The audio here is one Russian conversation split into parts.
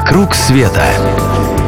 «Вокруг света»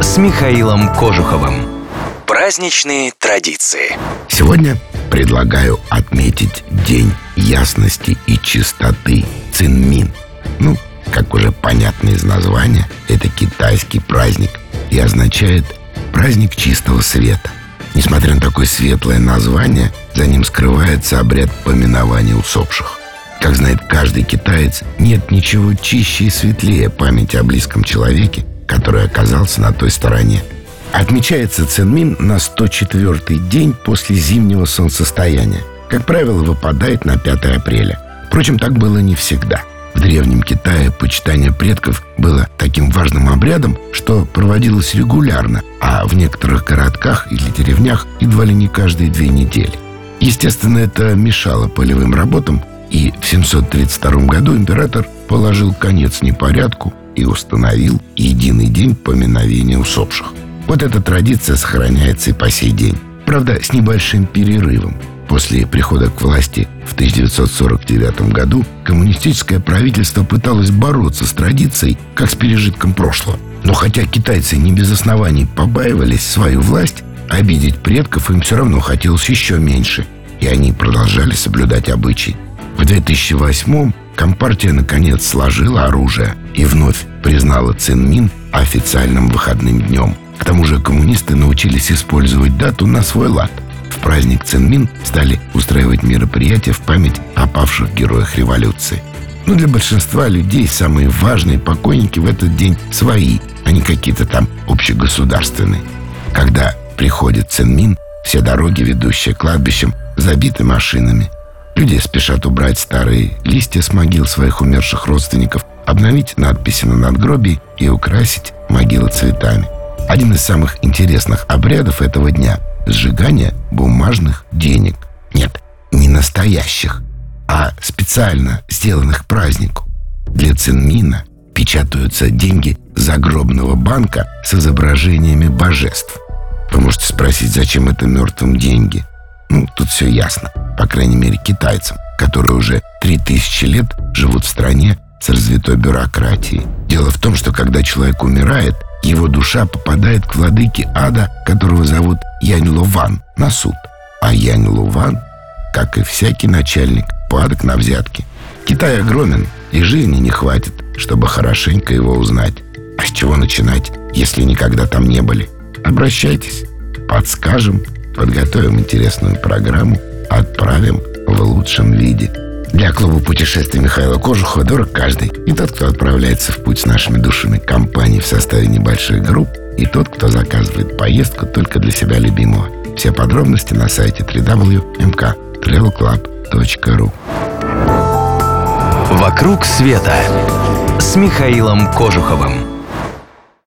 с Михаилом Кожуховым. Праздничные традиции. Сегодня предлагаю отметить День ясности и чистоты Цинмин. Ну, как уже понятно из названия, это китайский праздник и означает «праздник чистого света». Несмотря на такое светлое название, за ним скрывается обряд поминования усопших. Как знает каждый китаец, нет ничего чище и светлее памяти о близком человеке, который оказался на той стороне. Отмечается Цинмин на 104-й день после зимнего солнцестояния. Как правило, выпадает на 5 апреля. Впрочем, так было не всегда. В Древнем Китае почитание предков было таким важным обрядом, что проводилось регулярно, а в некоторых городках или деревнях едва ли не каждые две недели. Естественно, это мешало полевым работам, и в 732 году император положил конец непорядку и установил единый день поминовения усопших. Вот эта традиция сохраняется и по сей день. Правда, с небольшим перерывом. После прихода к власти в 1949 году коммунистическое правительство пыталось бороться с традицией, как с пережитком прошлого. Но хотя китайцы не без оснований побаивались свою власть, обидеть предков им все равно хотелось еще меньше, и они продолжали соблюдать обычаи. В 2008-м Компартия наконец сложила оружие и вновь признала Цинмин официальным выходным днем. К тому же коммунисты научились использовать дату на свой лад. В праздник Цинмин стали устраивать мероприятия в память о павших героях революции. Но для большинства людей самые важные покойники в этот день свои, а не какие-то там общегосударственные. Когда приходит Цинмин, все дороги, ведущие к кладбищам, забиты машинами – Люди спешат убрать старые листья с могил своих умерших родственников, обновить надписи на надгробии и украсить могилы цветами. Один из самых интересных обрядов этого дня – сжигание бумажных денег. Нет, не настоящих, а специально сделанных празднику. Для Цинмина печатаются деньги загробного банка с изображениями божеств. Вы можете спросить, зачем это мертвым деньги? Ну, тут все ясно по крайней мере китайцам, которые уже 3000 лет живут в стране с развитой бюрократией. Дело в том, что когда человек умирает, его душа попадает к владыке ада, которого зовут Янь Луван, на суд. А Янь Луван, как и всякий начальник, падок на взятки. Китай огромен, и жизни не хватит, чтобы хорошенько его узнать. А с чего начинать, если никогда там не были? Обращайтесь, подскажем, подготовим интересную программу – отправим в лучшем виде. Для клуба путешествий Михаила Кожухова дорог каждый. И тот, кто отправляется в путь с нашими душами компанией в составе небольших групп, и тот, кто заказывает поездку только для себя любимого. Все подробности на сайте www.mktrailclub.ru «Вокруг света» с Михаилом Кожуховым.